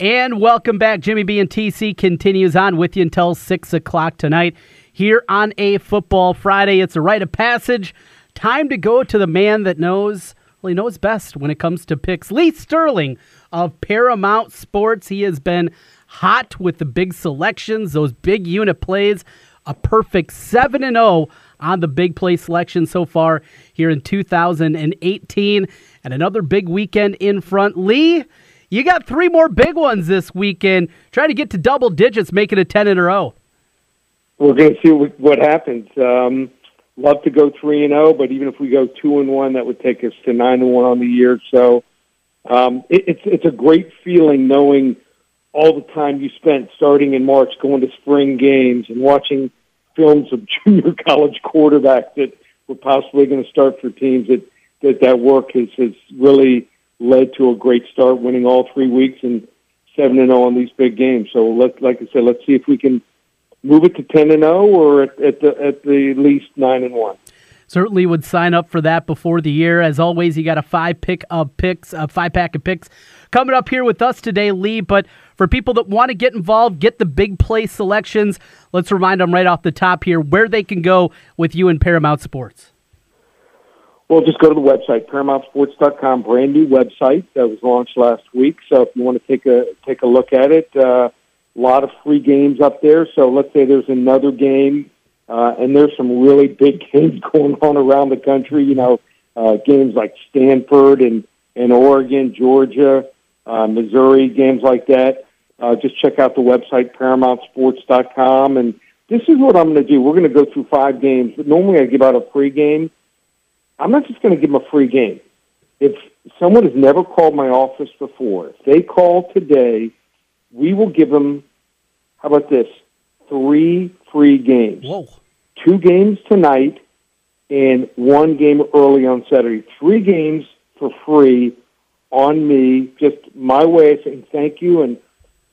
And welcome back. Jimmy B and TC continues on with you until 6 o'clock tonight here on a Football Friday. It's a rite of passage. Time to go to the man that knows, well, he knows best when it comes to picks. Lee Sterling of Paramount Sports. He has been hot with the big selections, those big unit plays. A perfect 7 and 0 on the big play selection so far here in 2018. And another big weekend in front. Lee, you got three more big ones this weekend. Trying to get to double digits, making it 10 in a row. We're going to see what happens. Um, love to go 3 and 0, but even if we go 2 and 1, that would take us to 9 and 1 on the year. So um, it, it's, it's a great feeling knowing all the time you spent starting in March going to spring games and watching films of junior college quarterbacks that were possibly going to start for teams that that, that work has, has really led to a great start, winning all three weeks and seven and zero oh on these big games. So let, like I said, let's see if we can move it to ten and zero, oh or at, at the at the least nine and one. Certainly would sign up for that before the year. As always, you got a five pick of picks, a five pack of picks coming up here with us today, Lee. But for people that want to get involved, get the big play selections. Let's remind them right off the top here where they can go with you in Paramount Sports. Well, just go to the website, ParamountSports.com, brand new website that was launched last week. So if you want to take a take a look at it, uh, a lot of free games up there. So let's say there's another game, uh, and there's some really big games going on around the country. You know, uh, games like Stanford and and Oregon, Georgia, uh, Missouri, games like that. Uh, just check out the website, ParamountSports.com, and this is what I'm going to do. We're going to go through five games, but normally I give out a free game. I'm not just going to give them a free game. If someone has never called my office before, if they call today, we will give them, how about this, three free games. Whoa. Two games tonight and one game early on Saturday. Three games for free on me, just my way of saying thank you. And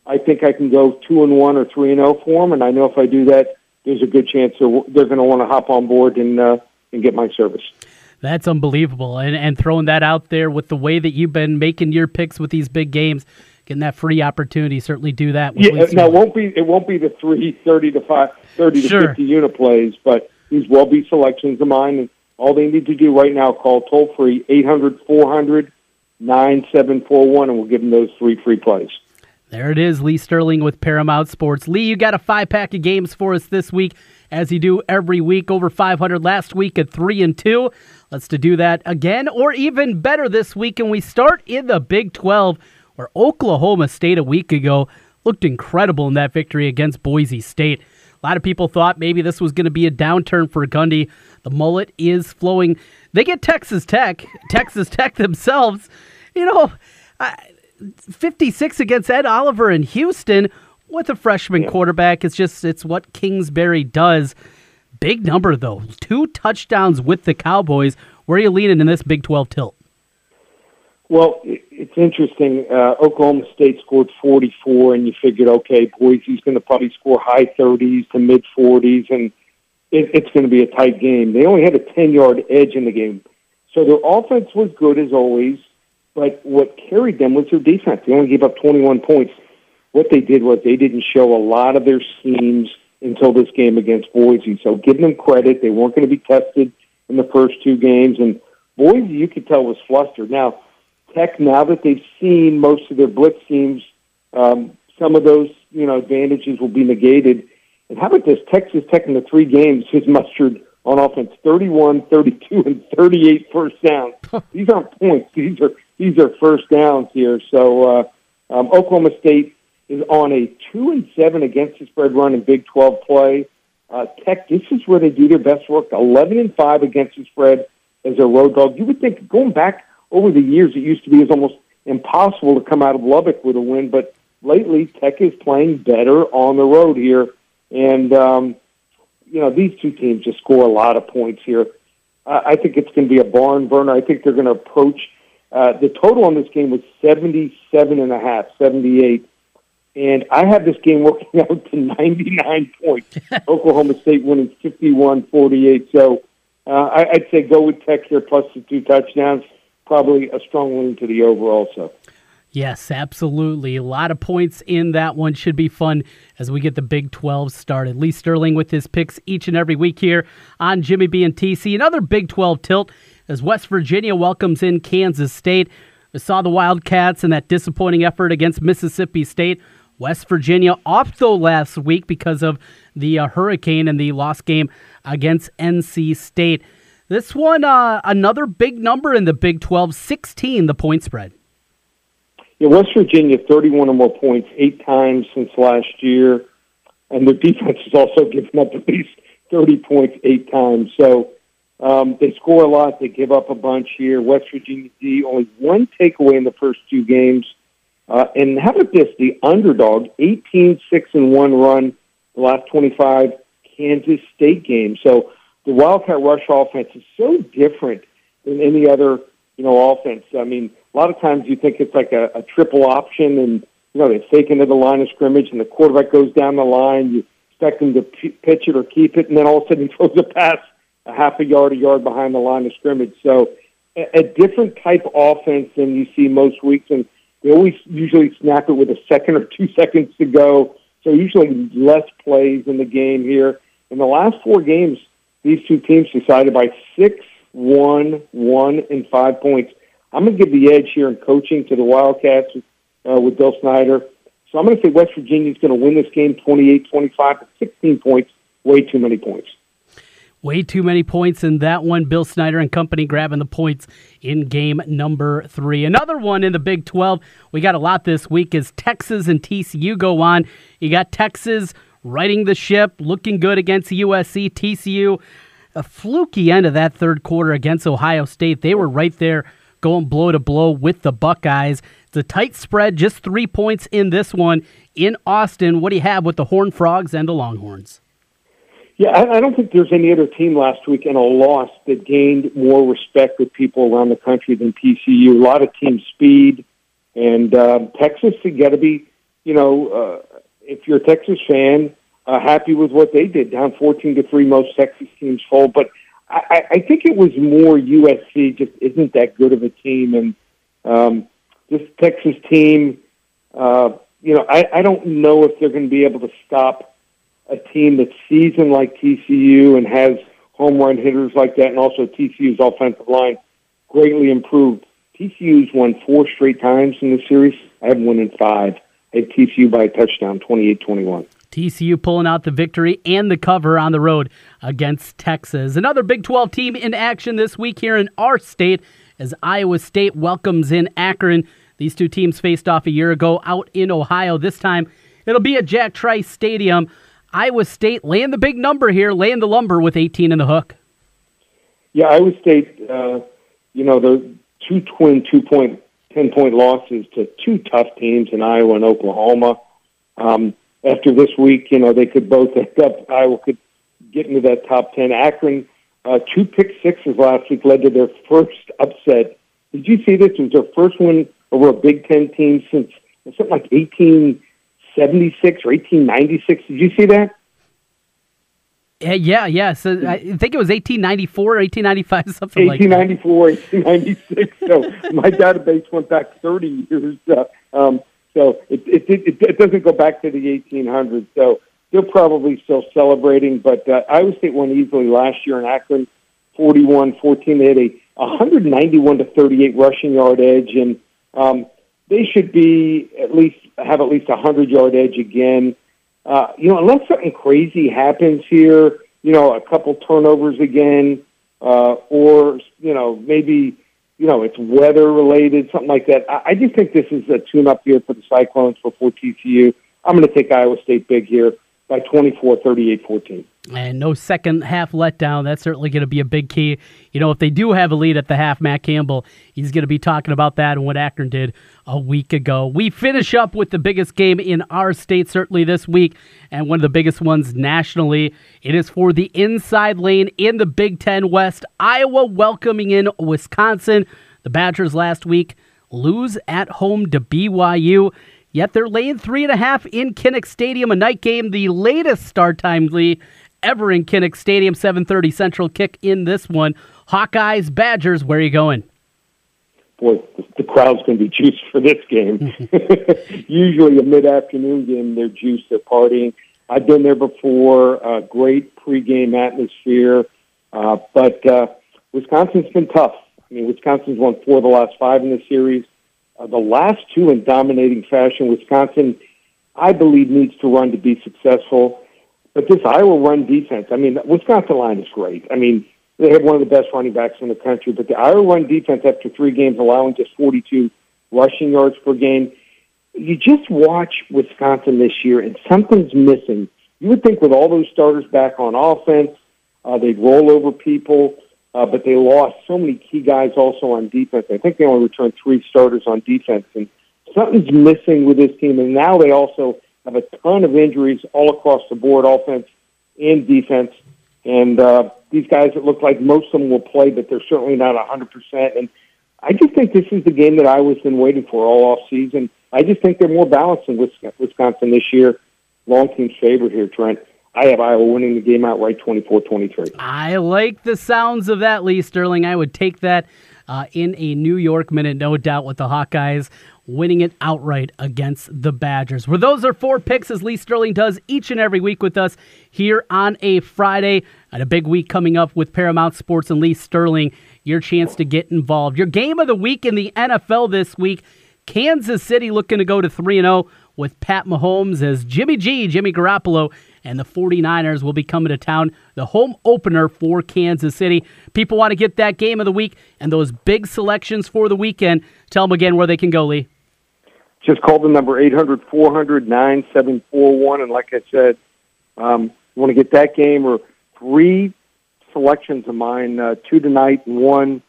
I think I can go two and one or three and zero oh for them. And I know if I do that, there's a good chance they're, they're going to want to hop on board and uh, and get my service. That's unbelievable. And and throwing that out there with the way that you've been making your picks with these big games, getting that free opportunity, certainly do that. yeah, uh, now it won't be it won't be the three thirty to five thirty sure. to fifty unit plays, but these will be selections of mine. And all they need to do right now, call toll free 800 400 9741, and we'll give them those three free plays. There it is, Lee Sterling with Paramount Sports. Lee, you got a five pack of games for us this week, as you do every week. Over 500 last week at three and two. Let's to do that again, or even better this week. And we start in the Big 12, where Oklahoma State a week ago looked incredible in that victory against Boise State. A lot of people thought maybe this was going to be a downturn for Gundy. The mullet is flowing. They get Texas Tech, Texas Tech themselves. You know, 56 against Ed Oliver in Houston with a freshman quarterback. It's just it's what Kingsbury does. Big number though, two touchdowns with the Cowboys. Where are you leaning in this Big 12 tilt? Well, it's interesting. Uh, Oklahoma State scored 44, and you figured, okay, Boise's going to probably score high 30s to mid 40s, and it, it's going to be a tight game. They only had a 10 yard edge in the game. So their offense was good as always. But what carried them was their defense. They only gave up 21 points. What they did was they didn't show a lot of their schemes until this game against Boise. So give them credit. They weren't going to be tested in the first two games. And Boise, you could tell, was flustered. Now, Tech, now that they've seen most of their blitz schemes, um, some of those you know advantages will be negated. And how about this? Texas Tech in the three games has mustered on offense 31, 32, and 38 first downs. These aren't points. These are these are first downs here. So uh, um, Oklahoma State is on a two and seven against the spread run in Big Twelve play. Uh, Tech, this is where they do their best work. Eleven and five against the spread as a road dog. You would think going back over the years, it used to be as almost impossible to come out of Lubbock with a win, but lately Tech is playing better on the road here, and um, you know these two teams just score a lot of points here. Uh, I think it's going to be a barn burner. I think they're going to approach uh, the total on this game was 77 and a half, 78. And I have this game working out to 99 points. Oklahoma State winning 51 48. So uh, I, I'd say go with Tech here plus the two touchdowns. Probably a strong lean to the over also. Yes, absolutely. A lot of points in that one. Should be fun as we get the Big 12 started. Lee Sterling with his picks each and every week here on Jimmy B and TC. Another Big 12 tilt as West Virginia welcomes in Kansas State. We saw the Wildcats and that disappointing effort against Mississippi State. West Virginia off though last week because of the uh, hurricane and the lost game against NC State. This one, uh, another big number in the Big 12, 16, the point spread. Yeah, West Virginia, 31 or more points eight times since last year, and their defense has also given up at least 30 points eight times. So um, they score a lot. They give up a bunch here. West Virginia D only one takeaway in the first two games. Uh, and how about this? The underdog, 18 6 and 1 run the last 25 Kansas State games. So the Wildcat Rush offense is so different than any other you know offense. I mean, a lot of times you think it's like a, a triple option, and you know they fake into the line of scrimmage, and the quarterback goes down the line. You expect him to p- pitch it or keep it, and then all of a sudden he throws a pass a half a yard, a yard behind the line of scrimmage. So a, a different type offense than you see most weeks, and they always usually snap it with a second or two seconds to go. So usually less plays in the game here. In the last four games, these two teams decided by six, one, one, and five points. I'm going to give the edge here in coaching to the Wildcats uh, with Bill Snyder. So I'm going to say West Virginia is going to win this game 28-25, but 16 points, way too many points. Way too many points in that one. Bill Snyder and company grabbing the points in game number three. Another one in the Big 12. We got a lot this week as Texas and TCU go on. You got Texas riding the ship, looking good against USC. TCU, a fluky end of that third quarter against Ohio State. They were right there going blow to blow with the Buckeyes. It's a tight spread, just three points in this one in Austin. What do you have with the Horned Frogs and the Longhorns? Yeah, I, I don't think there's any other team last week in a loss that gained more respect with people around the country than TCU. A lot of team speed, and uh, Texas, you got to be, you know, uh, if you're a Texas fan, uh, happy with what they did, down 14 to three. Most Texas teams fold, but I, I think it was more USC just isn't that good of a team, and um, this Texas team, uh, you know, I, I don't know if they're going to be able to stop a team that's seasoned like TCU and has home run hitters like that, and also TCU's offensive line greatly improved. TCU's won four straight times in the series. I have one in five. I have TCU by a touchdown, 28-21. TCU pulling out the victory and the cover on the road against Texas. Another Big 12 team in action this week here in our state as Iowa State welcomes in Akron. These two teams faced off a year ago out in Ohio. This time it'll be at Jack Trice Stadium. Iowa State laying the big number here, laying the lumber with 18 in the hook. Yeah, Iowa State, uh, you know, the two twin two point, 10 point losses to two tough teams in Iowa and Oklahoma. Um, after this week, you know, they could both end up, Iowa could get into that top 10. Akron, uh, two pick sixes last week led to their first upset. Did you see this? It was their first one over a Big Ten team since something like 1876 or 1896. Did you see that? Yeah, yeah, yeah. So I think it was 1894, or 1895, something 1894, like that. 1896. So my database went back 30 years. Uh, um, so it, it, it, it doesn't go back to the 1800s. So they're probably still celebrating. But uh, Iowa State won easily last year in Akron, 41-14. They had a 191 to 38 rushing yard edge, and um, they should be at least have at least a 100 yard edge again. Uh, you know, unless something crazy happens here, you know, a couple turnovers again, uh, or you know, maybe you know, it's weather related, something like that. I, I just think this is a tune up here for the Cyclones before TCU. I'm going to take Iowa State big here by 24, 38, 14. And no second half letdown. That's certainly going to be a big key. You know, if they do have a lead at the half, Matt Campbell, he's going to be talking about that and what Akron did a week ago. We finish up with the biggest game in our state, certainly this week, and one of the biggest ones nationally. It is for the inside lane in the Big Ten West. Iowa welcoming in Wisconsin. The Badgers last week lose at home to BYU. Yet they're laying three and a half in Kinnick Stadium, a night game, the latest start time lead ever in Kinnick Stadium. 7:30 Central kick in this one. Hawkeyes, Badgers. Where are you going? boy, the, crowd's going to be juiced for this game. Usually a mid-afternoon game, they're juiced, they're partying. I've been there before. Uh, great pregame atmosphere, uh, but uh, Wisconsin's been tough. I mean, Wisconsin's won four of the last five in the series. Uh, the last two in dominating fashion. Wisconsin, I believe, needs to run to be successful. But this Iowa run defense, I mean, Wisconsin line is great. I mean, they have one of the best running backs in the country, but the Iowa run defense after three games allowing just 42 rushing yards per game. You just watch Wisconsin this year, and something's missing. You would think with all those starters back on offense, uh, they'd roll over people, uh, but they lost so many key guys also on defense. I think they only returned three starters on defense, and something's missing with this team. And now they also have a ton of injuries all across the board, offense and defense. And uh, these guys, it look like most of them will play, but they're certainly not 100%. And I just think this is the game that I was been waiting for all off season. I just think they're more balanced than Wisconsin this year. Long team's favorite here, Trent. I have Iowa winning the game outright 24-23. I like the sounds of that, Lee Sterling. I would take that uh, in a New York minute, no doubt, with the Hawkeyes winning it outright against the Badgers. Where those are four picks, as Lee Sterling does each and every week with us here on a Friday. And a big week coming up with Paramount Sports and Lee Sterling. Your chance to get involved. Your game of the week in the NFL this week Kansas City looking to go to 3 0 with Pat Mahomes as Jimmy G, Jimmy Garoppolo, and the 49ers will be coming to town. The home opener for Kansas City. People want to get that game of the week and those big selections for the weekend. Tell them again where they can go, Lee. Just call the number 800 400 9741. And like I said, um, you want to get that game or three selections of mine, uh, two tonight and one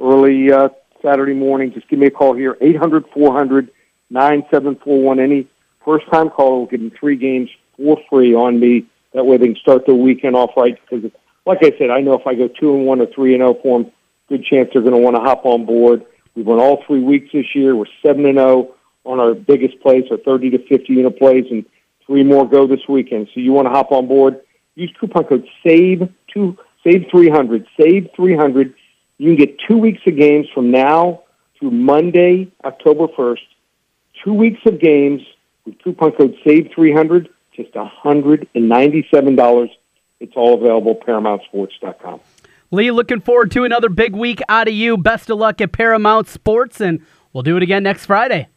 early uh, Saturday morning. Just give me a call here, 800 400 9741. Any first time caller will get them three games for free on me. That way they can start their weekend off right. Because, like I said, I know if I go two and one or three and zero oh for them, good chance they're going to want to hop on board. We've won all three weeks this year. We're seven and zero oh on our biggest plays, our thirty to fifty unit plays, and three more go this weekend. So you want to hop on board? Use coupon code SAVE two save three hundred save three hundred. You can get two weeks of games from now through Monday, October first. Two weeks of games with coupon code SAVE three hundred just $197. It's all available at ParamountSports.com. Lee, looking forward to another big week out of you. Best of luck at Paramount Sports, and we'll do it again next Friday.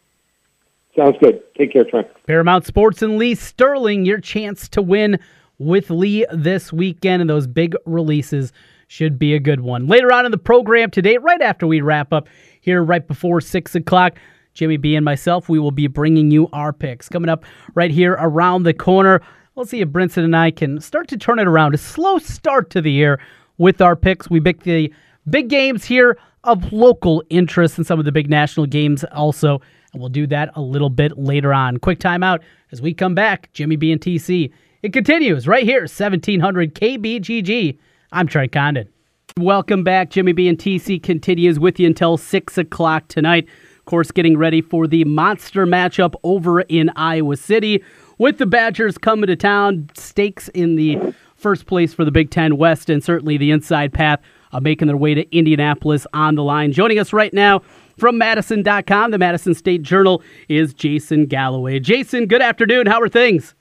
Sounds good. Take care, Trent. Paramount Sports and Lee Sterling, your chance to win with Lee this weekend, and those big releases should be a good one. Later on in the program today, right after we wrap up here, right before 6 o'clock, Jimmy B and myself, we will be bringing you our picks coming up right here around the corner. We'll see if Brinson and I can start to turn it around. A slow start to the year with our picks. We pick the big games here of local interest and some of the big national games also. We'll do that a little bit later on. Quick timeout as we come back. Jimmy B and TC. It continues right here, 1700 KBGG. I'm Trent Condon. Welcome back. Jimmy B and TC continues with you until 6 o'clock tonight Of course, getting ready for the monster matchup over in Iowa City with the Badgers coming to town. Stakes in the first place for the Big Ten West and certainly the inside path making their way to Indianapolis on the line. Joining us right now from Madison.com, the Madison State Journal, is Jason Galloway. Jason, good afternoon. How are things?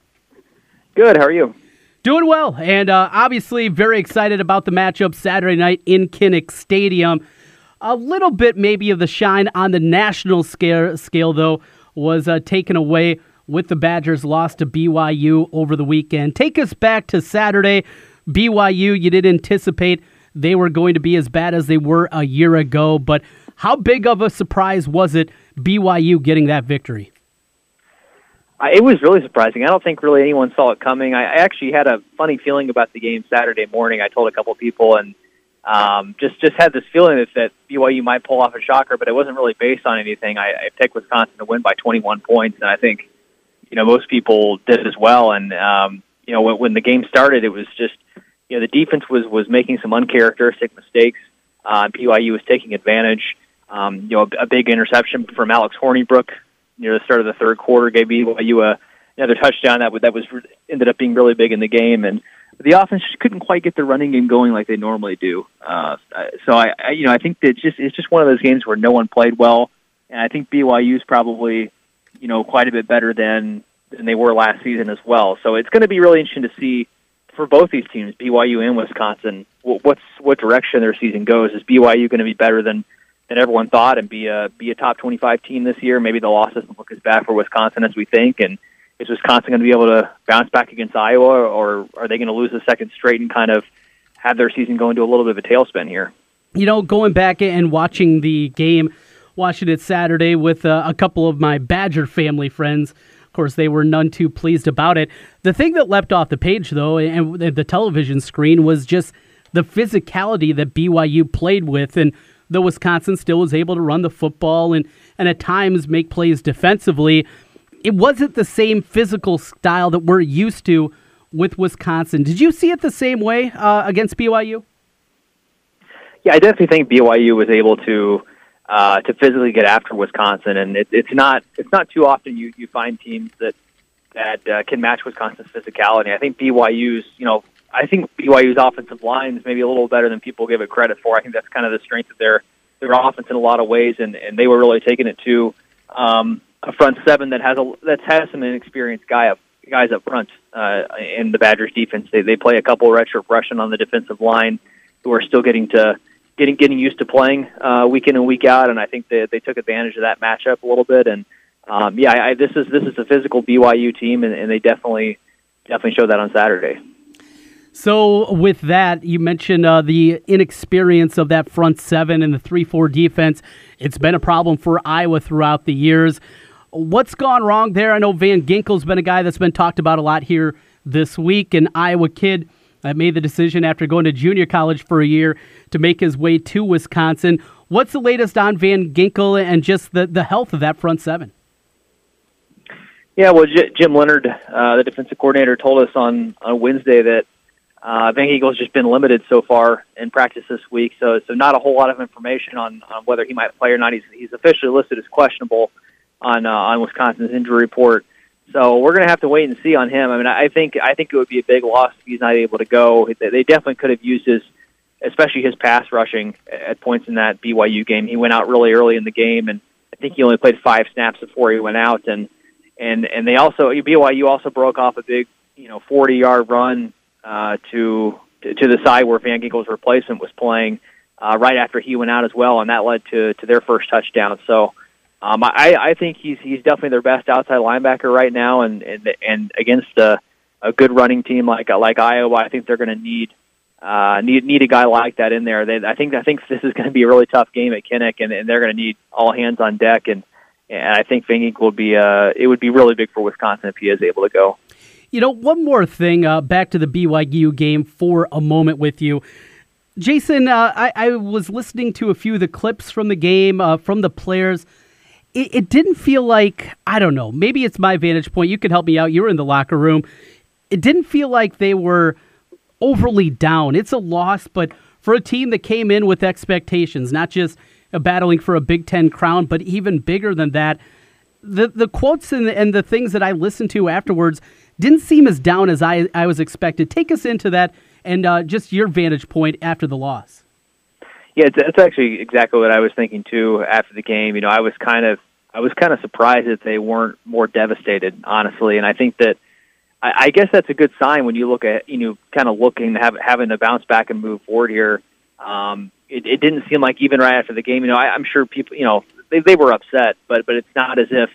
Good. How are you? Doing well, and uh, obviously very excited about the matchup Saturday night in Kinnick Stadium. A little bit maybe of the shine on the national scale, scale though, was uh, taken away with the Badgers' loss to BYU over the weekend. Take us back to Saturday. BYU, you did anticipate they were going to be as bad as they were a year ago, but how big of a surprise was it BYU getting that victory? It was really surprising. I don't think really anyone saw it coming. I actually had a funny feeling about the game Saturday morning. I told a couple people, and um, just just had this feeling that, that BYU might pull off a shocker, but it wasn't really based on anything. I, I picked Wisconsin to win by 21 points, and I think you know most people did as well. And um, you know when, when the game started, it was just you know the defense was was making some uncharacteristic mistakes. Uh, BYU was taking advantage. Um, you know a, a big interception from Alex Hornibrook near the start of the third quarter gave BYU a, another touchdown that that was ended up being really big in the game and the offense just couldn't quite get the running game going like they normally do. Uh, so I, I, you know, I think that just it's just one of those games where no one played well, and I think BYU is probably, you know, quite a bit better than than they were last season as well. So it's going to be really interesting to see for both these teams, BYU and Wisconsin, what's what direction their season goes. Is BYU going to be better than than everyone thought and be a be a top 25 team this year? Maybe the loss doesn't look as bad for Wisconsin as we think, and is Wisconsin going to be able to bounce back against Iowa, or are they going to lose the second straight and kind of have their season go into a little bit of a tailspin here? You know, going back and watching the game, watching it Saturday with uh, a couple of my Badger family friends. Of course, they were none too pleased about it. The thing that leapt off the page, though, and the television screen was just the physicality that BYU played with, and though Wisconsin still was able to run the football and, and at times make plays defensively, it wasn't the same physical style that we're used to with Wisconsin. Did you see it the same way uh, against BYU? Yeah, I definitely think BYU was able to uh, to physically get after Wisconsin, and it, it's not it's not too often you you find teams that that uh, can match Wisconsin's physicality. I think BYU's you know I think BYU's offensive line is maybe a little better than people give it credit for. I think that's kind of the strength of their their offense in a lot of ways, and and they were really taking it to um, a front seven that has a that has some inexperienced guy up guys up front uh, in the Badgers defense. They they play a couple of redshirt freshmen on the defensive line who are still getting to getting getting used to playing uh, week in and week out, and I think that they took advantage of that matchup a little bit. And um, yeah, I, this is this is a physical BYU team, and, and they definitely definitely showed that on Saturday. So, with that, you mentioned uh, the inexperience of that front seven and the 3 4 defense. It's been a problem for Iowa throughout the years. What's gone wrong there? I know Van Ginkel's been a guy that's been talked about a lot here this week, an Iowa kid that made the decision after going to junior college for a year to make his way to Wisconsin. What's the latest on Van Ginkel and just the, the health of that front seven? Yeah, well, J- Jim Leonhard, uh, the defensive coordinator, told us on, on Wednesday that uh, Van Ginkel's just been limited so far in practice this week, so so not a whole lot of information on, on whether he might play or not. He's he's officially listed as questionable on uh, on Wisconsin's injury report. So we're going to have to wait and see on him. I mean, I think I think it would be a big loss if he's not able to go. They definitely could have used his, especially his pass rushing at points in that BYU game. He went out really early in the game, and I think he only played five snaps before he went out. And and and they also BYU also broke off a big you know 40 yard run uh, to to the side where Van Ginkel's replacement was playing uh, right after he went out as well, and that led to to their first touchdown. So um, I, I think he's he's definitely their best outside linebacker right now, and and, and against a, a good running team like like Iowa, I think they're going to need uh, need need a guy like that in there. They, I think I think this is going to be a really tough game at Kinnick, and, and they're going to need all hands on deck. And and I think Van Ginkel would be uh, it would be really big for Wisconsin if he is able to go. You know, one more thing. Uh, back to the BYU game for a moment with you. Jason, uh, I, I, was listening to a few of the clips from the game, uh, from the players it, it didn't feel like I don't know. Maybe it's my vantage point. You can help me out. You were in the locker room. It didn't feel like they were overly down. It's a loss, but for a team that came in with expectations, not just battling for a Big Ten crown, but even bigger than that, the the quotes and the, and the things that I listened to afterwards didn't seem as down as I, I was expected. Take us into that and uh, just your vantage point after the loss. Yeah, it's, actually exactly what I was thinking too after the game. You know, I was kind of I was kind of surprised that they weren't more devastated, honestly. And I think that I, I guess that's a good sign when you look at you know kind of looking have having to bounce back and move forward here. Um, it, it didn't seem like even right after the game. You know, I, I'm sure people you know they they were upset, but but it's not as if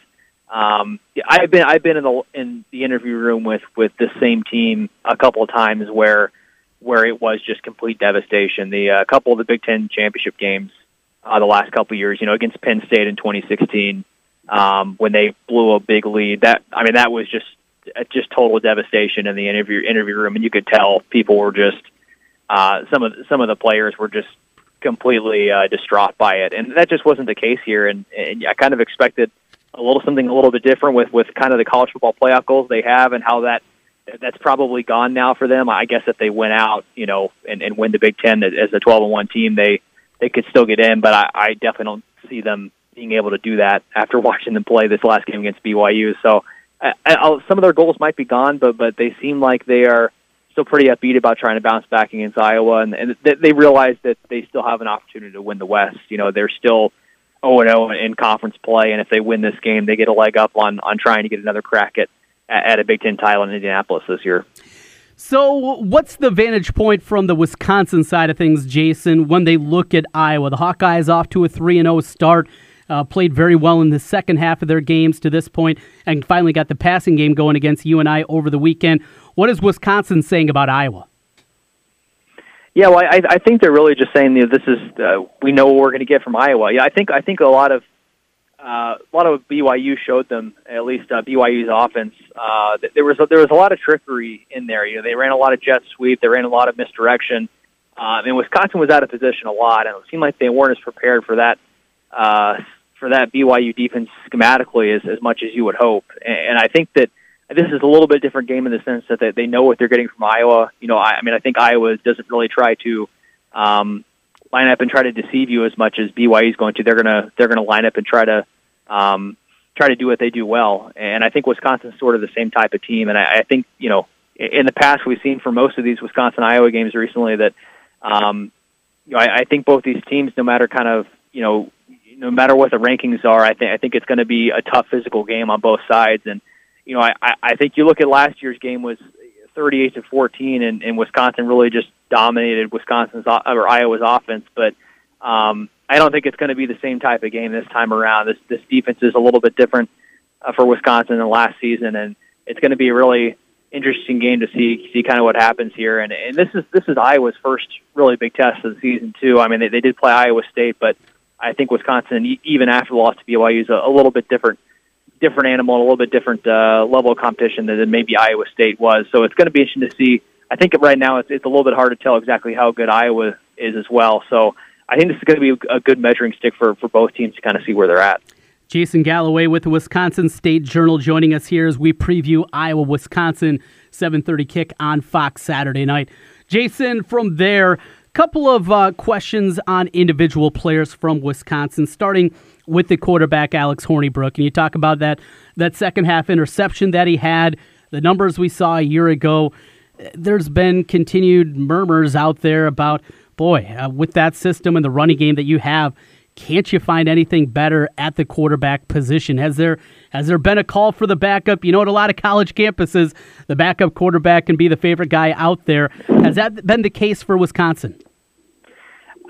um, I've been I've been in the in the interview room with with the same team a couple of times where where it was just complete devastation. The uh, couple of the Big Ten championship games uh, the last couple of years, you know, against Penn State in 2016, um, when they blew a big lead. That I mean, that was just uh, just total devastation in the interview interview room, and you could tell people were just uh, some of some of the players were just completely uh, distraught by it, and that just wasn't the case here. And, and I kind of expected a little something a little bit different with with kind of the college football playoff goals they have, and how that that's probably gone now for them. I guess if they went out, you know, and, and win the Big Ten as a 12 and one team, they they could still get in. But I, I definitely don't see them being able to do that after watching them play this last game against BYU. So I, I, some of their goals might be gone, but but they seem like they are still pretty upbeat about trying to bounce back against Iowa, and, and they realize that they still have an opportunity to win the West. You know, they're still 0 0 in conference play, and if they win this game, they get a leg up on on trying to get another crack at at a Big Ten title in Indianapolis this year. So, what's the vantage point from the Wisconsin side of things, Jason, when they look at Iowa? The Hawkeyes off to a 3 0 start, uh, played very well in the second half of their games to this point, and finally got the passing game going against UNI over the weekend. What is Wisconsin saying about Iowa? Yeah, well, I, I think they're really just saying you know, this is uh, we know what we're going to get from Iowa. Yeah, I think I think a lot of uh, a lot of BYU showed them at least uh, BYU's offense. Uh, there was a, there was a lot of trickery in there. You know, they ran a lot of jet sweep, they ran a lot of misdirection, um, and Wisconsin was out of position a lot, and it seemed like they weren't as prepared for that uh, for that BYU defense schematically as as much as you would hope. And, and I think that this is a little bit different game in the sense that they, they know what they're getting from Iowa. You know, I, I mean, I think Iowa doesn't really try to um, line up and try to deceive you as much as BYU is going to. They're gonna they're gonna line up and try to um, try to do what they do well. And I think Wisconsin's sort of the same type of team. And I, I think you know in the past we've seen for most of these Wisconsin Iowa games recently that um, you know I, I think both these teams, no matter kind of you know no matter what the rankings are, I think I think it's going to be a tough physical game on both sides and you know, I, I think you look at last year's game was 38 to 14, and, and Wisconsin really just dominated Wisconsin's or Iowa's offense. But um, I don't think it's going to be the same type of game this time around. This this defense is a little bit different uh, for Wisconsin than last season, and it's going to be a really interesting game to see see kind of what happens here. And and this is this is Iowa's first really big test of the season too. I mean, they, they did play Iowa State, but I think Wisconsin, even after the loss to BYU, is a, a little bit different different animal, a little bit different uh, level of competition than maybe Iowa State was. So it's going to be interesting to see. I think right now it's, it's a little bit hard to tell exactly how good Iowa is as well. So I think this is going to be a good measuring stick for, for both teams to kind of see where they're at. Jason Galloway with the Wisconsin State Journal joining us here as we preview Iowa Wisconsin 7:30 kick on Fox Saturday night. Jason, from there, a couple of uh, questions on individual players from Wisconsin, starting with the quarterback Alex Hornibrook, and you talk about that that second half interception that he had, the numbers we saw a year ago. There's been continued murmurs out there about, boy, uh, with that system and the running game that you have, can't you find anything better at the quarterback position? Has there has there been a call for the backup? You know, at a lot of college campuses, the backup quarterback can be the favorite guy out there. Has that been the case for Wisconsin?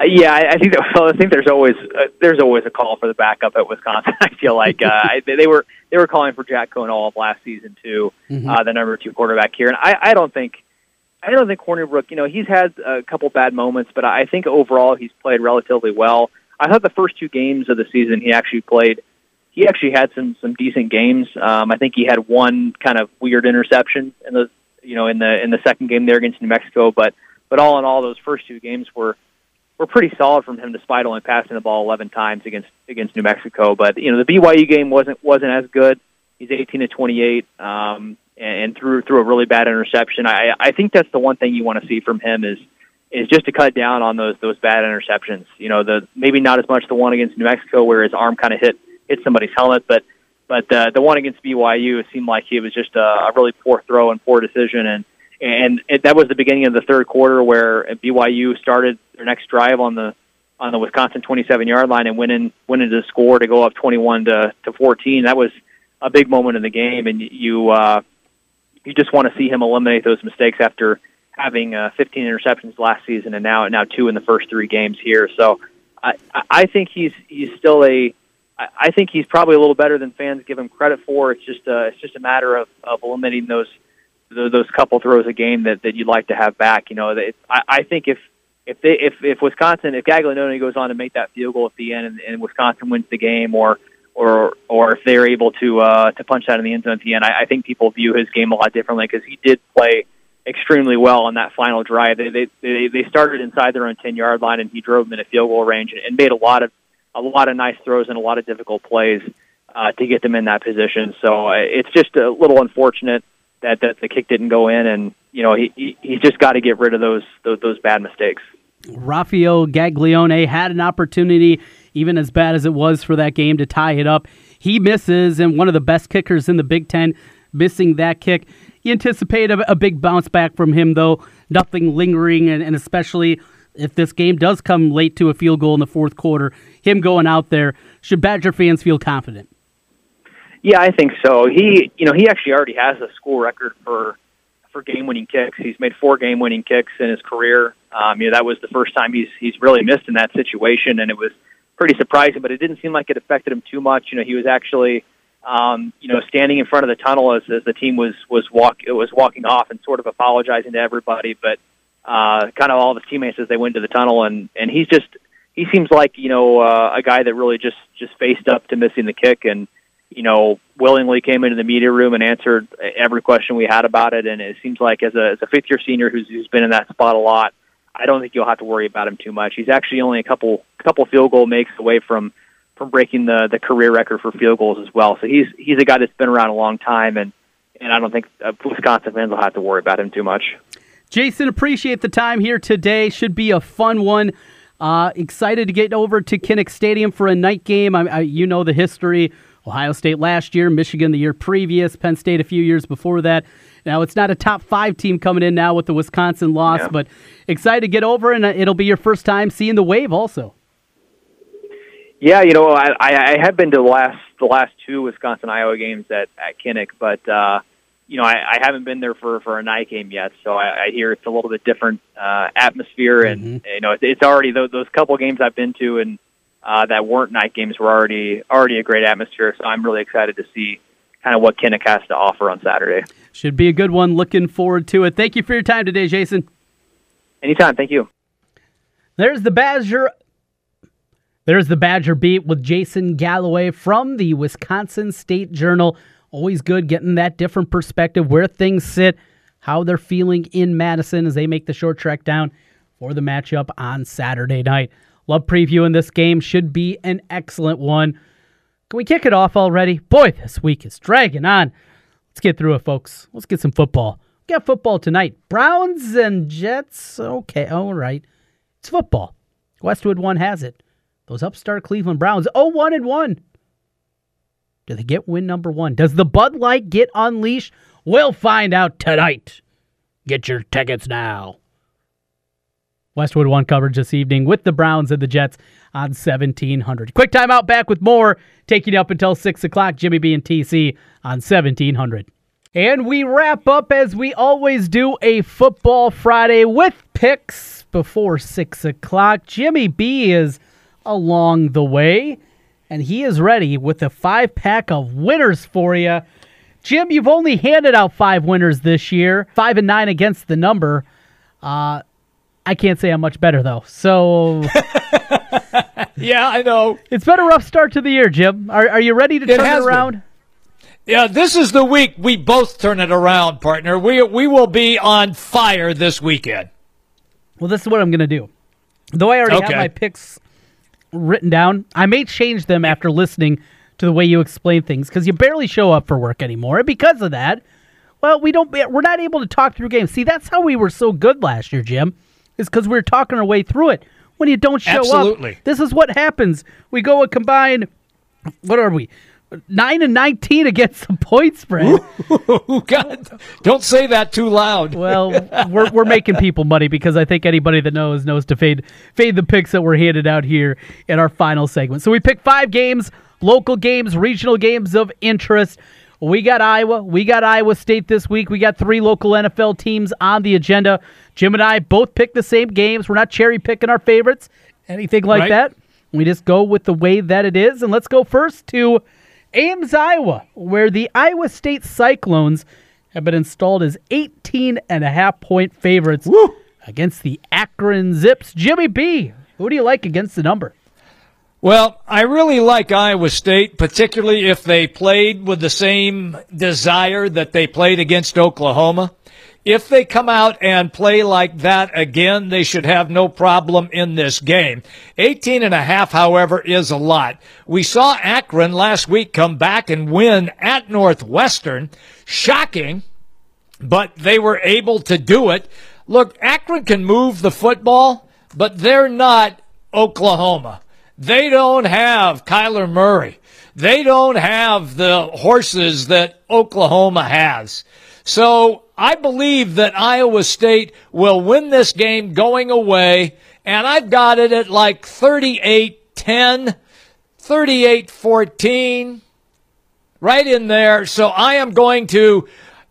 Yeah, I, I think that, well, I think there's always uh, there's always a call for the backup at Wisconsin. I feel like uh, they were they were calling for Jack Coan all of last season too, mm-hmm. uh, the number two quarterback here, and I, I don't think I don't think Hornibrook. You know, he's had a couple bad moments, but I think overall he's played relatively well. I thought the first two games of the season he actually played. He actually had some some decent games. Um, I think he had one kind of weird interception in the you know in the in the second game there against New Mexico, but but all in all, those first two games were were pretty solid from him, despite only passing the ball 11 times against against New Mexico. But you know the BYU game wasn't wasn't as good. He's 18 to 28, um, and, and threw threw a really bad interception. I I think that's the one thing you want to see from him is is just to cut down on those those bad interceptions. You know, the maybe not as much the one against New Mexico where his arm kind of hit hit somebody's helmet, but but uh, the one against BYU it seemed like it was just a, a really poor throw and poor decision, and and it, that was the beginning of the third quarter where BYU started their next drive on the on the Wisconsin 27 yard line and went in went into the score to go up 21 to to 14. That was a big moment in the game, and you uh, you just want to see him eliminate those mistakes after having uh, 15 interceptions last season and now now two in the first three games here. So I I think he's he's still a I think he's probably a little better than fans give him credit for. It's just a, it's just a matter of, of eliminating those those couple throws a game that, that you'd like to have back. You know, it, I, I think if if they if if Wisconsin if Gaglianone goes on to make that field goal at the end and, and Wisconsin wins the game, or or or if they're able to uh, to punch that in the end zone at the end, I, I think people view his game a lot differently because he did play extremely well on that final drive. They they they, they started inside their own ten yard line and he drove them in a field goal range and, and made a lot of a lot of nice throws and a lot of difficult plays uh, to get them in that position. So uh, it's just a little unfortunate that, that the kick didn't go in, and you know he, he he's just got to get rid of those, those those bad mistakes. Rafael Gaglianone had an opportunity, even as bad as it was for that game, to tie it up. He misses, and one of the best kickers in the Big Ten missing that kick. You anticipate a, a big bounce back from him, though. Nothing lingering, and, and especially if this game does come late to a field goal in the fourth quarter, him going out there, should Badger fans feel confident? Yeah, I think so. He, you know, he actually already has a school record for for game-winning kicks. He's made four game-winning kicks in his career. Um, you know, that was the first time he's he's really missed in that situation, and it was pretty surprising. But it didn't seem like it affected him too much. You know, he was actually, um, you know, standing in front of the tunnel as, as the team was was walk it was walking off and sort of apologizing to everybody, but uh, kind of all of his teammates as they went to the tunnel, and and he's just he seems like you know uh, a guy that really just just faced up to missing the kick and you know, willingly came into the media room and answered every question we had about it. And it seems like as a, as a fifth year senior who's, who's been in that spot a lot, I don't think you'll have to worry about him too much. He's actually only a couple couple field goal makes away from from breaking the the career record for field goals as well. So he's he's a guy that's been around a long time, and and I don't think uh, Wisconsin fans will have to worry about him too much. Jason, appreciate the time here today. Should be a fun one. Uh, excited to get over to Kinnick Stadium for a night game. I, I, you know the history Ohio State last year, Michigan the year previous, Penn State a few years before that. Now it's not a top five team coming in now with the Wisconsin loss, yeah. but excited to get over, and uh, it'll be your first time seeing the wave also. Yeah, you know, I, I have been to the last the last two Wisconsin Iowa games at at Kinnick, but uh, you know, I, I haven't been there for for a night game yet, so I, I hear it's a little bit different uh, atmosphere, and mm-hmm. you know, it's, it's already those, those couple games I've been to, and uh, that weren't night games were already already a great atmosphere. So I'm really excited to see kind of what Kinnick has to offer on Saturday. Should be a good one. Looking forward to it. Thank you for your time today, Jason. Anytime. Thank you. There's the Badger. There's the Badger beat with Jason Galloway from the Wisconsin State Journal. Always good getting that different perspective where things sit, how they're feeling in Madison as they make the short trek down for the matchup on Saturday night. Love previewing this game. Should be an excellent one. Can we kick it off already? Boy, this week is dragging on. Let's get through it, folks. Let's get some football. We got football tonight. Browns and Jets. Okay, all right. It's football. Westwood one has it. Those upstart Cleveland Browns. Oh, one and one. Do they get win number one? Does the Bud Light get unleashed? We'll find out tonight. Get your tickets now. Westwood One coverage this evening with the Browns and the Jets on 1700. Quick timeout back with more, taking you up until 6 o'clock. Jimmy B and TC on 1700. And we wrap up as we always do a Football Friday with picks before 6 o'clock. Jimmy B is along the way, and he is ready with a five pack of winners for you. Jim, you've only handed out five winners this year, five and nine against the number. Uh, I can't say I'm much better though. So yeah, I know. It's been a rough start to the year, Jim. Are are you ready to turn it, it around? Been. Yeah, this is the week we both turn it around, partner. We we will be on fire this weekend. Well, this is what I'm going to do. Though I already okay. have my picks written down, I may change them after listening to the way you explain things because you barely show up for work anymore. And because of that, well, we don't. We're not able to talk through games. See, that's how we were so good last year, Jim is because we are talking our way through it. When you don't show Absolutely. up, this is what happens. We go a combined, What are we? Nine and nineteen against the point spread. Ooh, God, don't say that too loud. well, we're we're making people money because I think anybody that knows knows to fade fade the picks that were handed out here in our final segment. So we picked five games, local games, regional games of interest. We got Iowa. We got Iowa State this week. We got three local NFL teams on the agenda. Jim and I both pick the same games. We're not cherry picking our favorites, anything like right. that. We just go with the way that it is. And let's go first to Ames, Iowa, where the Iowa State Cyclones have been installed as 18 and a half point favorites Woo! against the Akron Zips. Jimmy B, who do you like against the number? Well, I really like Iowa State, particularly if they played with the same desire that they played against Oklahoma. If they come out and play like that again, they should have no problem in this game. 18 and a half, however, is a lot. We saw Akron last week come back and win at Northwestern. Shocking, but they were able to do it. Look, Akron can move the football, but they're not Oklahoma. They don't have Kyler Murray. They don't have the horses that Oklahoma has. So I believe that Iowa State will win this game going away, and I've got it at like 38 10, 38 14, right in there. So I am going to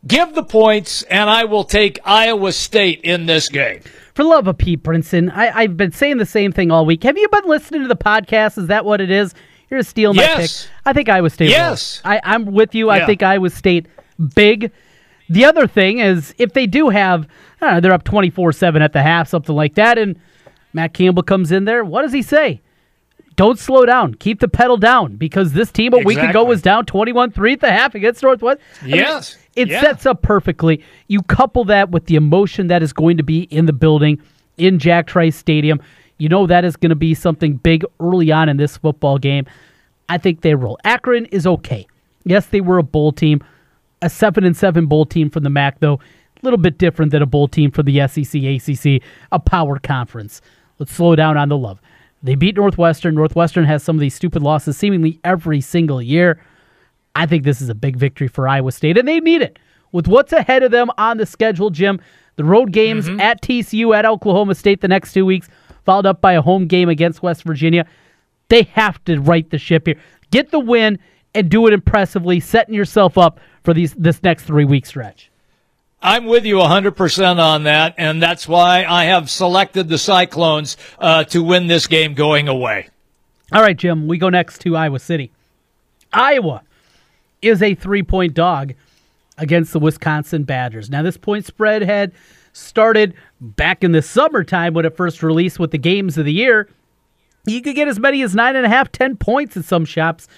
give the points, and I will take Iowa State in this game. For love of Pete Brinson, I, have been saying the same thing all week. Have you been listening to the podcast? Is that what it is? You're to steal my yes. pick. I think Iowa State. Yes, I, I'm with you. Yeah. I think Iowa State big. The other thing is if they do have, know, they're up 24 7 at the half, something like that, and Matt Campbell comes in there, what does he say? Don't slow down. Keep the pedal down because this team a exactly. week ago was down 21 3 at the half against Northwest. Yes. I mean, it yeah. sets up perfectly. You couple that with the emotion that is going to be in the building in Jack Trice Stadium. You know that is going to be something big early on in this football game. I think they roll. Akron is okay. Yes, they were a bowl team a seven and seven bowl team from the MAC, though, a little bit different than a bowl team for the SEC, ACC, a power conference. Let's slow down on the love. They beat Northwestern. Northwestern has some of these stupid losses seemingly every single year. I think this is a big victory for Iowa State, and they need it. With what's ahead of them on the schedule, Jim, the road games mm-hmm. at TCU, at Oklahoma State the next two weeks, followed up by a home game against West Virginia. They have to right the ship here. Get the win and do it impressively, setting yourself up for these this next three week stretch. I'm with you 100% on that, and that's why I have selected the Cyclones uh, to win this game going away. All right, Jim, we go next to Iowa City. Iowa is a three point dog against the Wisconsin Badgers. Now, this point spread had started back in the summertime when it first released with the games of the year. You could get as many as nine and a half, ten points in some shops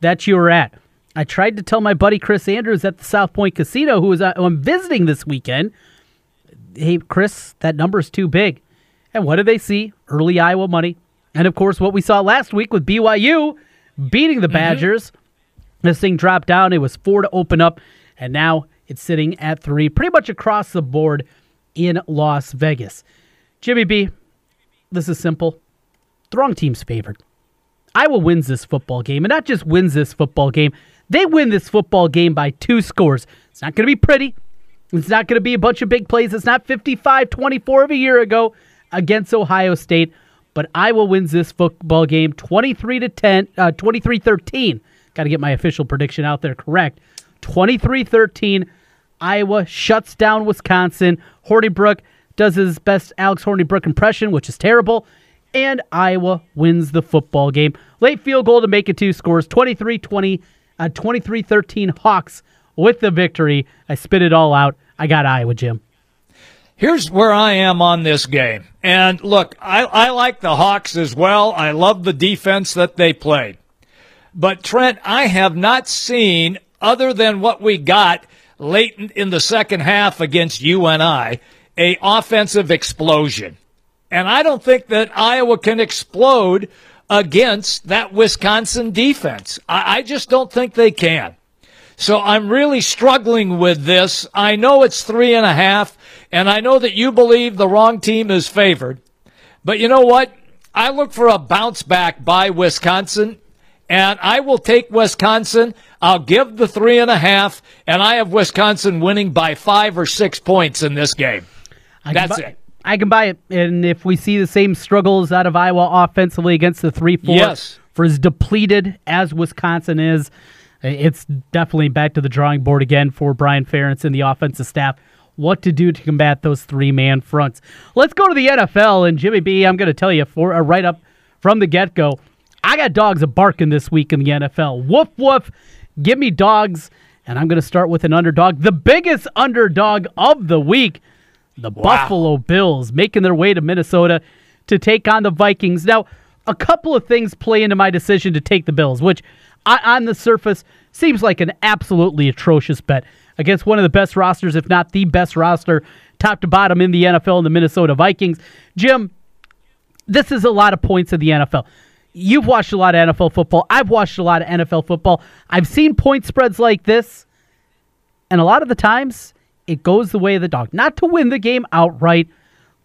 that you were at. I tried to tell my buddy Chris Andrews at the South Point Casino, who is uh, who I'm visiting this weekend, hey, Chris, that number is too big. And what did they see? Early Iowa money. And of course, what we saw last week with BYU beating the mm-hmm. Badgers. Mm-hmm. This thing dropped down. It was four to open up, and now it's sitting at three, pretty much across the board in Las Vegas. Jimmy B, this is simple. The wrong team's favored. Iowa wins this football game, and not just wins this football game, they win this football game by two scores. It's not going to be pretty. It's not going to be a bunch of big plays. It's not 55 24 of a year ago against Ohio State, but Iowa wins this football game 23 to 10, uh, 23 13. Got to get my official prediction out there correct. 23 13. Iowa shuts down Wisconsin. Hornibrook does his best Alex Hornibrook impression, which is terrible and Iowa wins the football game. Late field goal to make it two scores 23 20, uh, 23 13 Hawks with the victory. I spit it all out. I got Iowa, Jim. Here's where I am on this game. And look, I, I like the Hawks as well. I love the defense that they played. But Trent, I have not seen, other than what we got late in the second half against UNI, a offensive explosion. And I don't think that Iowa can explode against that Wisconsin defense. I, I just don't think they can. So I'm really struggling with this. I know it's three and a half, and I know that you believe the wrong team is favored. But you know what? I look for a bounce back by Wisconsin, and I will take Wisconsin. I'll give the three and a half, and I have Wisconsin winning by five or six points in this game. That's it. I can buy it. And if we see the same struggles out of Iowa offensively against the 3 4 yes. for as depleted as Wisconsin is, it's definitely back to the drawing board again for Brian Ferentz and the offensive staff. What to do to combat those three man fronts. Let's go to the NFL. And Jimmy B, I'm going to tell you for a right up from the get go. I got dogs a barking this week in the NFL. Woof, woof. Give me dogs. And I'm going to start with an underdog, the biggest underdog of the week the wow. Buffalo Bills making their way to Minnesota to take on the Vikings. Now, a couple of things play into my decision to take the Bills, which on the surface seems like an absolutely atrocious bet against one of the best rosters, if not the best roster, top to bottom in the NFL and the Minnesota Vikings. Jim, this is a lot of points in the NFL. You've watched a lot of NFL football. I've watched a lot of NFL football. I've seen point spreads like this, and a lot of the times it goes the way of the dog. Not to win the game outright,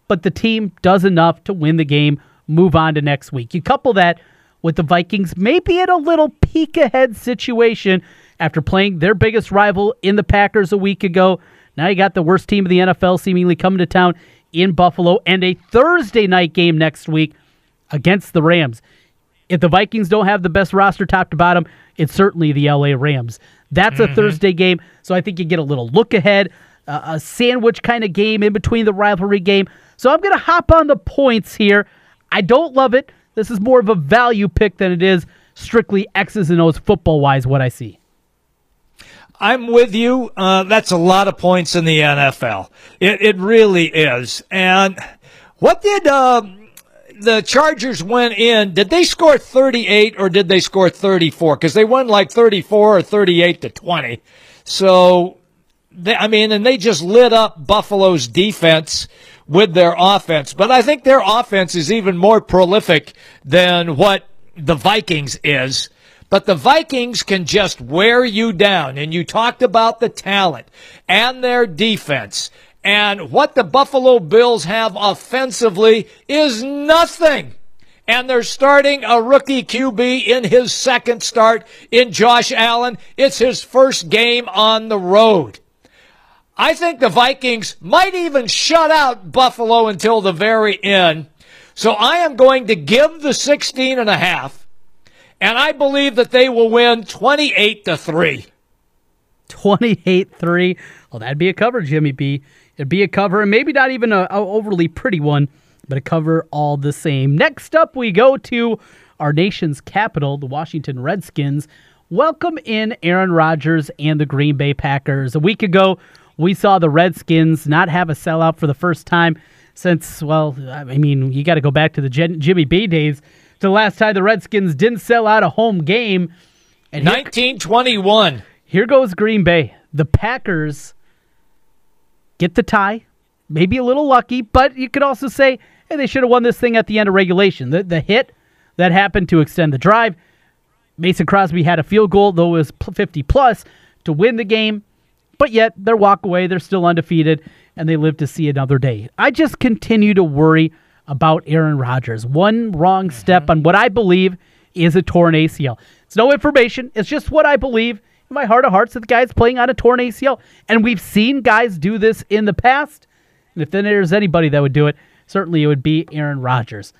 but the team does enough to win the game, move on to next week. You couple that with the Vikings maybe at a little peek ahead situation after playing their biggest rival in the Packers a week ago. Now you got the worst team of the NFL seemingly coming to town in Buffalo and a Thursday night game next week against the Rams. If the Vikings don't have the best roster top to bottom, it's certainly the LA Rams. That's mm-hmm. a Thursday game, so I think you get a little look ahead, uh, a sandwich kind of game in between the rivalry game. So I'm going to hop on the points here. I don't love it. This is more of a value pick than it is strictly X's and O's football wise, what I see. I'm with you. Uh, that's a lot of points in the NFL. It, it really is. And what did uh, the Chargers went in? Did they score 38 or did they score 34? Because they won like 34 or 38 to 20. So, they, I mean, and they just lit up Buffalo's defense with their offense. But I think their offense is even more prolific than what the Vikings is. But the Vikings can just wear you down. And you talked about the talent and their defense. And what the Buffalo Bills have offensively is nothing. And they're starting a rookie QB in his second start in Josh Allen. It's his first game on the road. I think the Vikings might even shut out Buffalo until the very end. So I am going to give the 16 and a half and I believe that they will win 28 to 3. 28 3. Well, that'd be a cover, Jimmy B. It'd be a cover, and maybe not even a, a overly pretty one, but a cover all the same. Next up, we go to our nation's capital, the Washington Redskins. Welcome in Aaron Rodgers and the Green Bay Packers. A week ago, we saw the Redskins not have a sellout for the first time since, well, I mean, you got to go back to the Jimmy B days to the last time the Redskins didn't sell out a home game. And 1921. Here, here goes Green Bay. The Packers get the tie. Maybe a little lucky, but you could also say, hey, they should have won this thing at the end of regulation. The, the hit that happened to extend the drive. Mason Crosby had a field goal, though it was 50 plus, to win the game. But yet, their walk away, they're still undefeated, and they live to see another day. I just continue to worry about Aaron Rodgers. One wrong step mm-hmm. on what I believe is a torn ACL. It's no information. It's just what I believe my heart of hearts that the guy's playing on a torn ACL. And we've seen guys do this in the past. And if then there's anybody that would do it, certainly it would be Aaron Rodgers.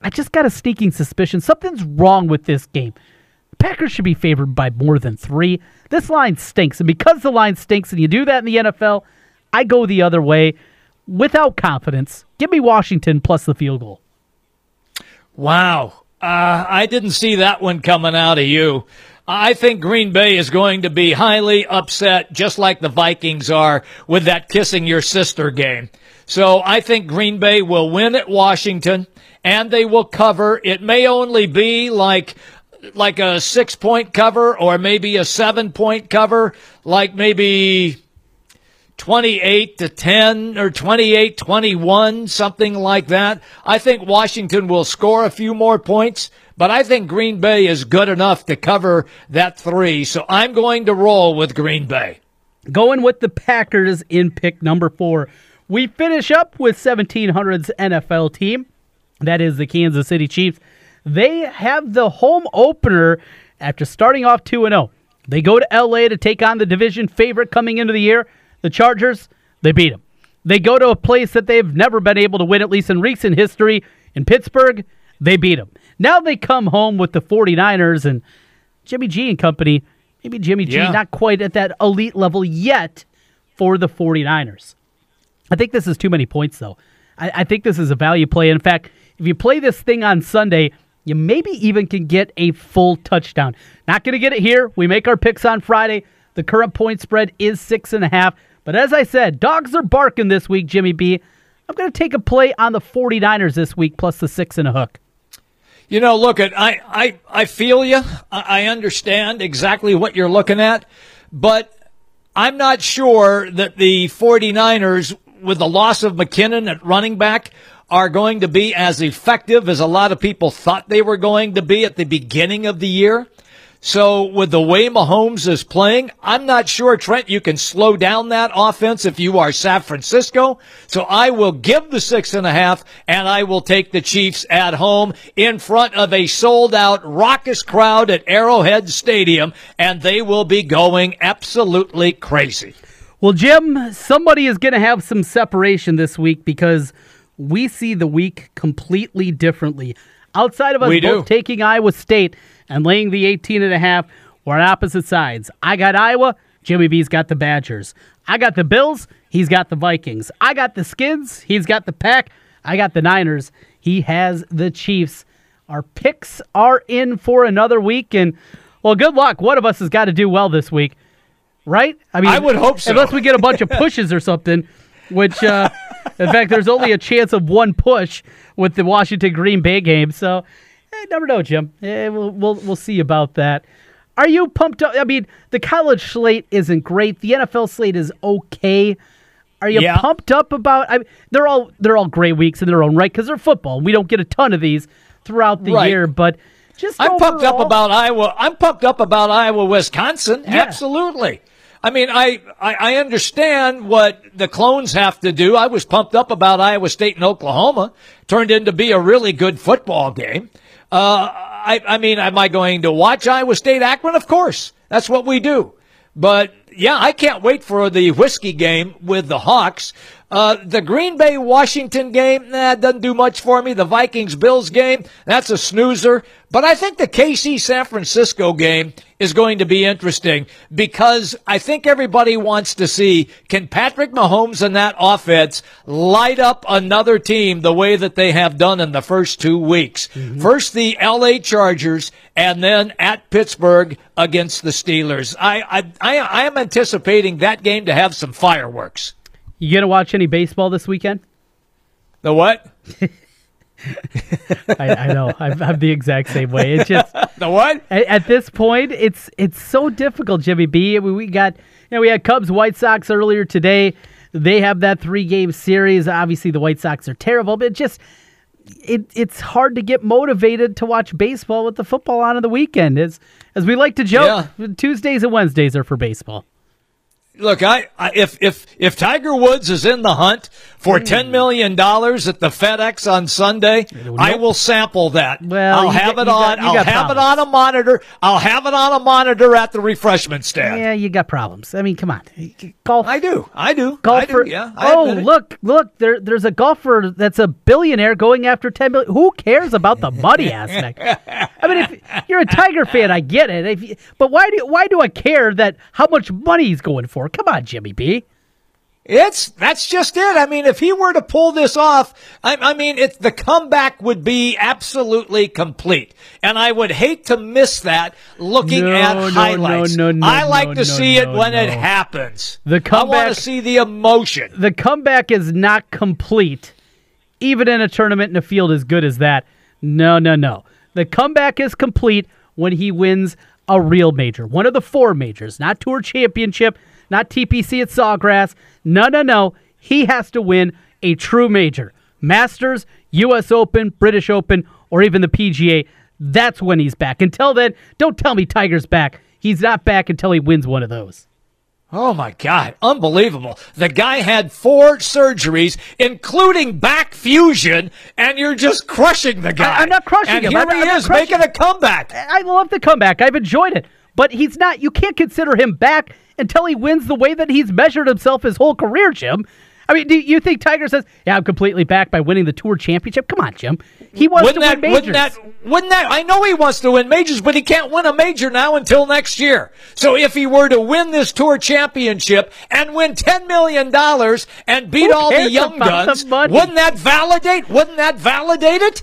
I just got a sneaking suspicion something's wrong with this game. The Packers should be favored by more than three. This line stinks. And because the line stinks and you do that in the NFL, I go the other way without confidence. Give me Washington plus the field goal. Wow. Uh, I didn't see that one coming out of you. I think Green Bay is going to be highly upset, just like the Vikings are, with that kissing your sister game. So I think Green Bay will win at Washington and they will cover. It may only be like like a six point cover or maybe a seven point cover, like maybe 28 to 10 or 28 21, something like that. I think Washington will score a few more points, but I think Green Bay is good enough to cover that three. So I'm going to roll with Green Bay. Going with the Packers in pick number four. We finish up with 1700's NFL team. That is the Kansas City Chiefs. They have the home opener after starting off 2 0. They go to LA to take on the division favorite coming into the year, the Chargers, they beat them. They go to a place that they've never been able to win, at least in recent history, in Pittsburgh. They beat them. Now they come home with the 49ers and Jimmy G and company. Maybe Jimmy G yeah. not quite at that elite level yet for the 49ers. I think this is too many points, though. I, I think this is a value play. In fact, if you play this thing on Sunday, you maybe even can get a full touchdown. Not going to get it here. We make our picks on Friday. The current point spread is six and a half. But as I said, dogs are barking this week, Jimmy B. I'm going to take a play on the 49ers this week plus the six and a hook. You know, look at I I I feel you. I understand exactly what you're looking at, but I'm not sure that the 49ers with the loss of McKinnon at running back are going to be as effective as a lot of people thought they were going to be at the beginning of the year. So with the way Mahomes is playing, I'm not sure, Trent, you can slow down that offense if you are San Francisco. So I will give the six and a half and I will take the Chiefs at home in front of a sold out raucous crowd at Arrowhead Stadium and they will be going absolutely crazy. Well, Jim, somebody is going to have some separation this week because we see the week completely differently. Outside of us We both do. taking Iowa State and laying the 18 and a half, we're on opposite sides. I got Iowa, Jimmy B's got the Badgers. I got the Bills, he's got the Vikings. I got the Skids, he's got the Pack. I got the Niners, he has the Chiefs. Our picks are in for another week, and well, good luck. One of us has got to do well this week, right? I mean, I would hope so. Unless we get a bunch of pushes or something, which, uh, in fact, there's only a chance of one push with the Washington Green Bay game. So, never know, Jim. Eh, we'll, we'll we'll see about that. Are you pumped up? I mean, the college slate isn't great. The NFL slate is okay. Are you Yeah. pumped up about? I mean, they're all they're all great weeks in their own right because they're football. We don't get a ton of these throughout the Right. year, but just I'm pumped up about Iowa. I'm pumped up about Iowa, Wisconsin. Yeah. Absolutely. I mean, I, I, I understand what the clones have to do. I was pumped up about Iowa State and Oklahoma. Turned into be a really good football game. Uh, I, I mean, am I going to watch Iowa State Akron? Of course. That's what we do. But yeah, I can't wait for the whiskey game with the Hawks. Uh, the Green Bay Washington game, nah, doesn't do much for me. The Vikings Bills game, that's a snoozer. But I think the KC San Francisco game is going to be interesting because I think everybody wants to see can Patrick Mahomes and that offense light up another team the way that they have done in the first two weeks. First the LA Chargers and then at Pittsburgh against the Steelers. I, I, I, I am anticipating that game to have some fireworks. You gonna watch any baseball this weekend? The what? I, I know. I'm, I'm the exact same way. It's just The what? at, at this point, it's it's so difficult, Jimmy B. mean, we got you know we had Cubs White Sox earlier today. They have that three game series. Obviously, the White Sox are terrible, but just it it's hard to get motivated to watch baseball with the football on in the weekend. As as we like to joke, Tuesdays and Wednesdays are for baseball. Look, I, I if if if Tiger Woods is in the hunt for Hmm. ten million dollars at the FedEx on Sunday, I will sample that. Well, I'll have got- it you got- on. I'll have it on a monitor. I'll have it on a monitor at the refreshment stand. Yeah, you got problems. I mean, come on, golf. I do. I do. golfer. I do. Yeah. I oh, look, look. There, there's a golfer that's a billionaire going after ten million. Who cares about the money aspect? I mean, if you're a Tiger fan, I get it. If you, but why do why do I care that how much money he's going for? Come on, Jimmy B. It's that's just it. I mean, if he were to pull this off, I, I mean, it, the comeback would be absolutely complete, and I would hate to miss that. Looking No, at no, highlights, no, no, I like to see it when it happens. The comeback, I want to see the emotion. The comeback is not complete, even in a tournament in a field as good as that. No, no, no. The comeback is complete when he wins a real major, one of the four majors, not Tour Championship, not TPC at Sawgrass. No, no, no. He has to win a true major. Masters, U.S. Open, British Open, or even the PGA. That's when he's back. Until then, don't tell me Tiger's back. He's not back until he wins one of those. Oh my God, unbelievable. The guy had four surgeries, including back fusion, and you're just crushing the guy. I- I'm not crushing and him. here I'm he I'm is making a comeback. I love the comeback. I've enjoyed it. But he's not, you can't consider him back until he wins the way that he's measured himself his whole career, Jim. I mean, do you think Tiger says, yeah, I'm completely back by winning the Tour Championship? Come on, Jim. He wants Wouldn't to that, win majors. wouldn't that, wouldn't that, I know he wants to win majors, but he can't win a major now until next year. So if he were to win this tour championship and win $10 million and beat all the young about the guns, wouldn't that validate, wouldn't that validate it?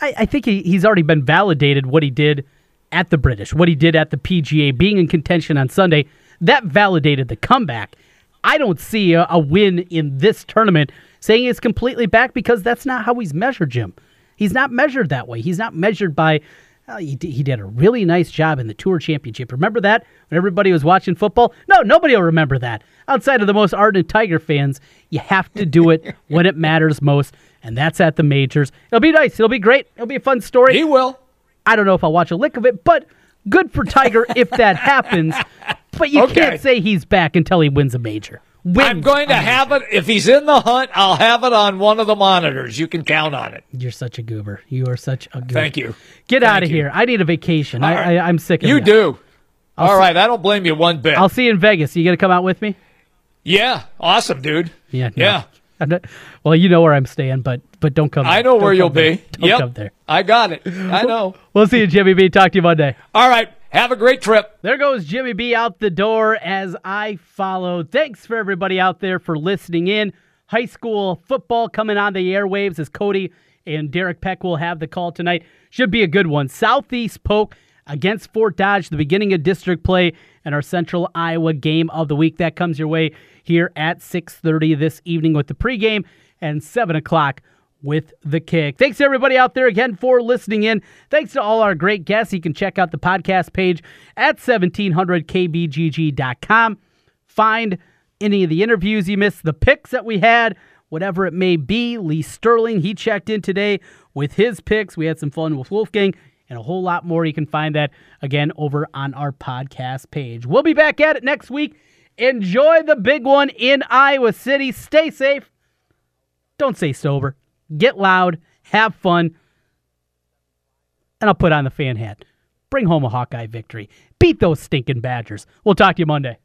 I, I think he, he's already been validated what he did at the British, what he did at the PGA, being in contention on Sunday. That validated the comeback. I don't see a, a win in this tournament saying he's completely back because that's not how he's measured, Jim. He's not measured that way. He's not measured by. Uh, he, d- he did a really nice job in the Tour Championship. Remember that when everybody was watching football? No, nobody will remember that. Outside of the most ardent Tiger fans, you have to do it when it matters most, and that's at the majors. It'll be nice. It'll be great. It'll be a fun story. He will. I don't know if I'll watch a lick of it, but Good for Tiger if that happens, but you Okay. can't say he's back until he wins a major. Wins I'm going to have it. If he's in the hunt, I'll have it on one of the monitors. You can count on it. You're such a goober. You are such a goober. Thank you. Get Thank out of you. here. I need a vacation. All I, right. I, I'm sick of You this. do. All see- right. I don't blame you one bit. I'll see you in Vegas. You gonna come out with me? yeah. Awesome, dude. Yeah. no. Yeah. Not- well, you know where I'm staying, but but don't come. I know Don't where you'll there. be. Don't yep. come there. I got it. I know. We'll see you, Jimmy B. Talk to you Monday. All right. Have a great trip. There goes Jimmy B out the door as I follow. Thanks for everybody out there for listening in. High school football coming on the airwaves as Cody and Derek Peck will have the call tonight. Should be a good one. Southeast Polk against Fort Dodge, the beginning of district play, and our Central Iowa game of the week. That comes your way here at 6:30 this evening with the pregame and 7 o'clock with the kick. Thanks to everybody out there again for listening in. Thanks to all our great guests. You can check out the podcast page at 1700kbgg.com. Find any of the interviews you missed, the picks that we had, whatever it may be. Lee Sterling, he checked in today with his picks. We had some fun with Wolfgang and a whole lot more. You can find that again over on our podcast page. We'll be back at it next week. Enjoy the big one in Iowa City. Stay safe. Don't stay sober. Get loud. Have fun. And I'll put on the fan hat. Bring home a Hawkeye victory. Beat those stinking Badgers. We'll talk to you Monday.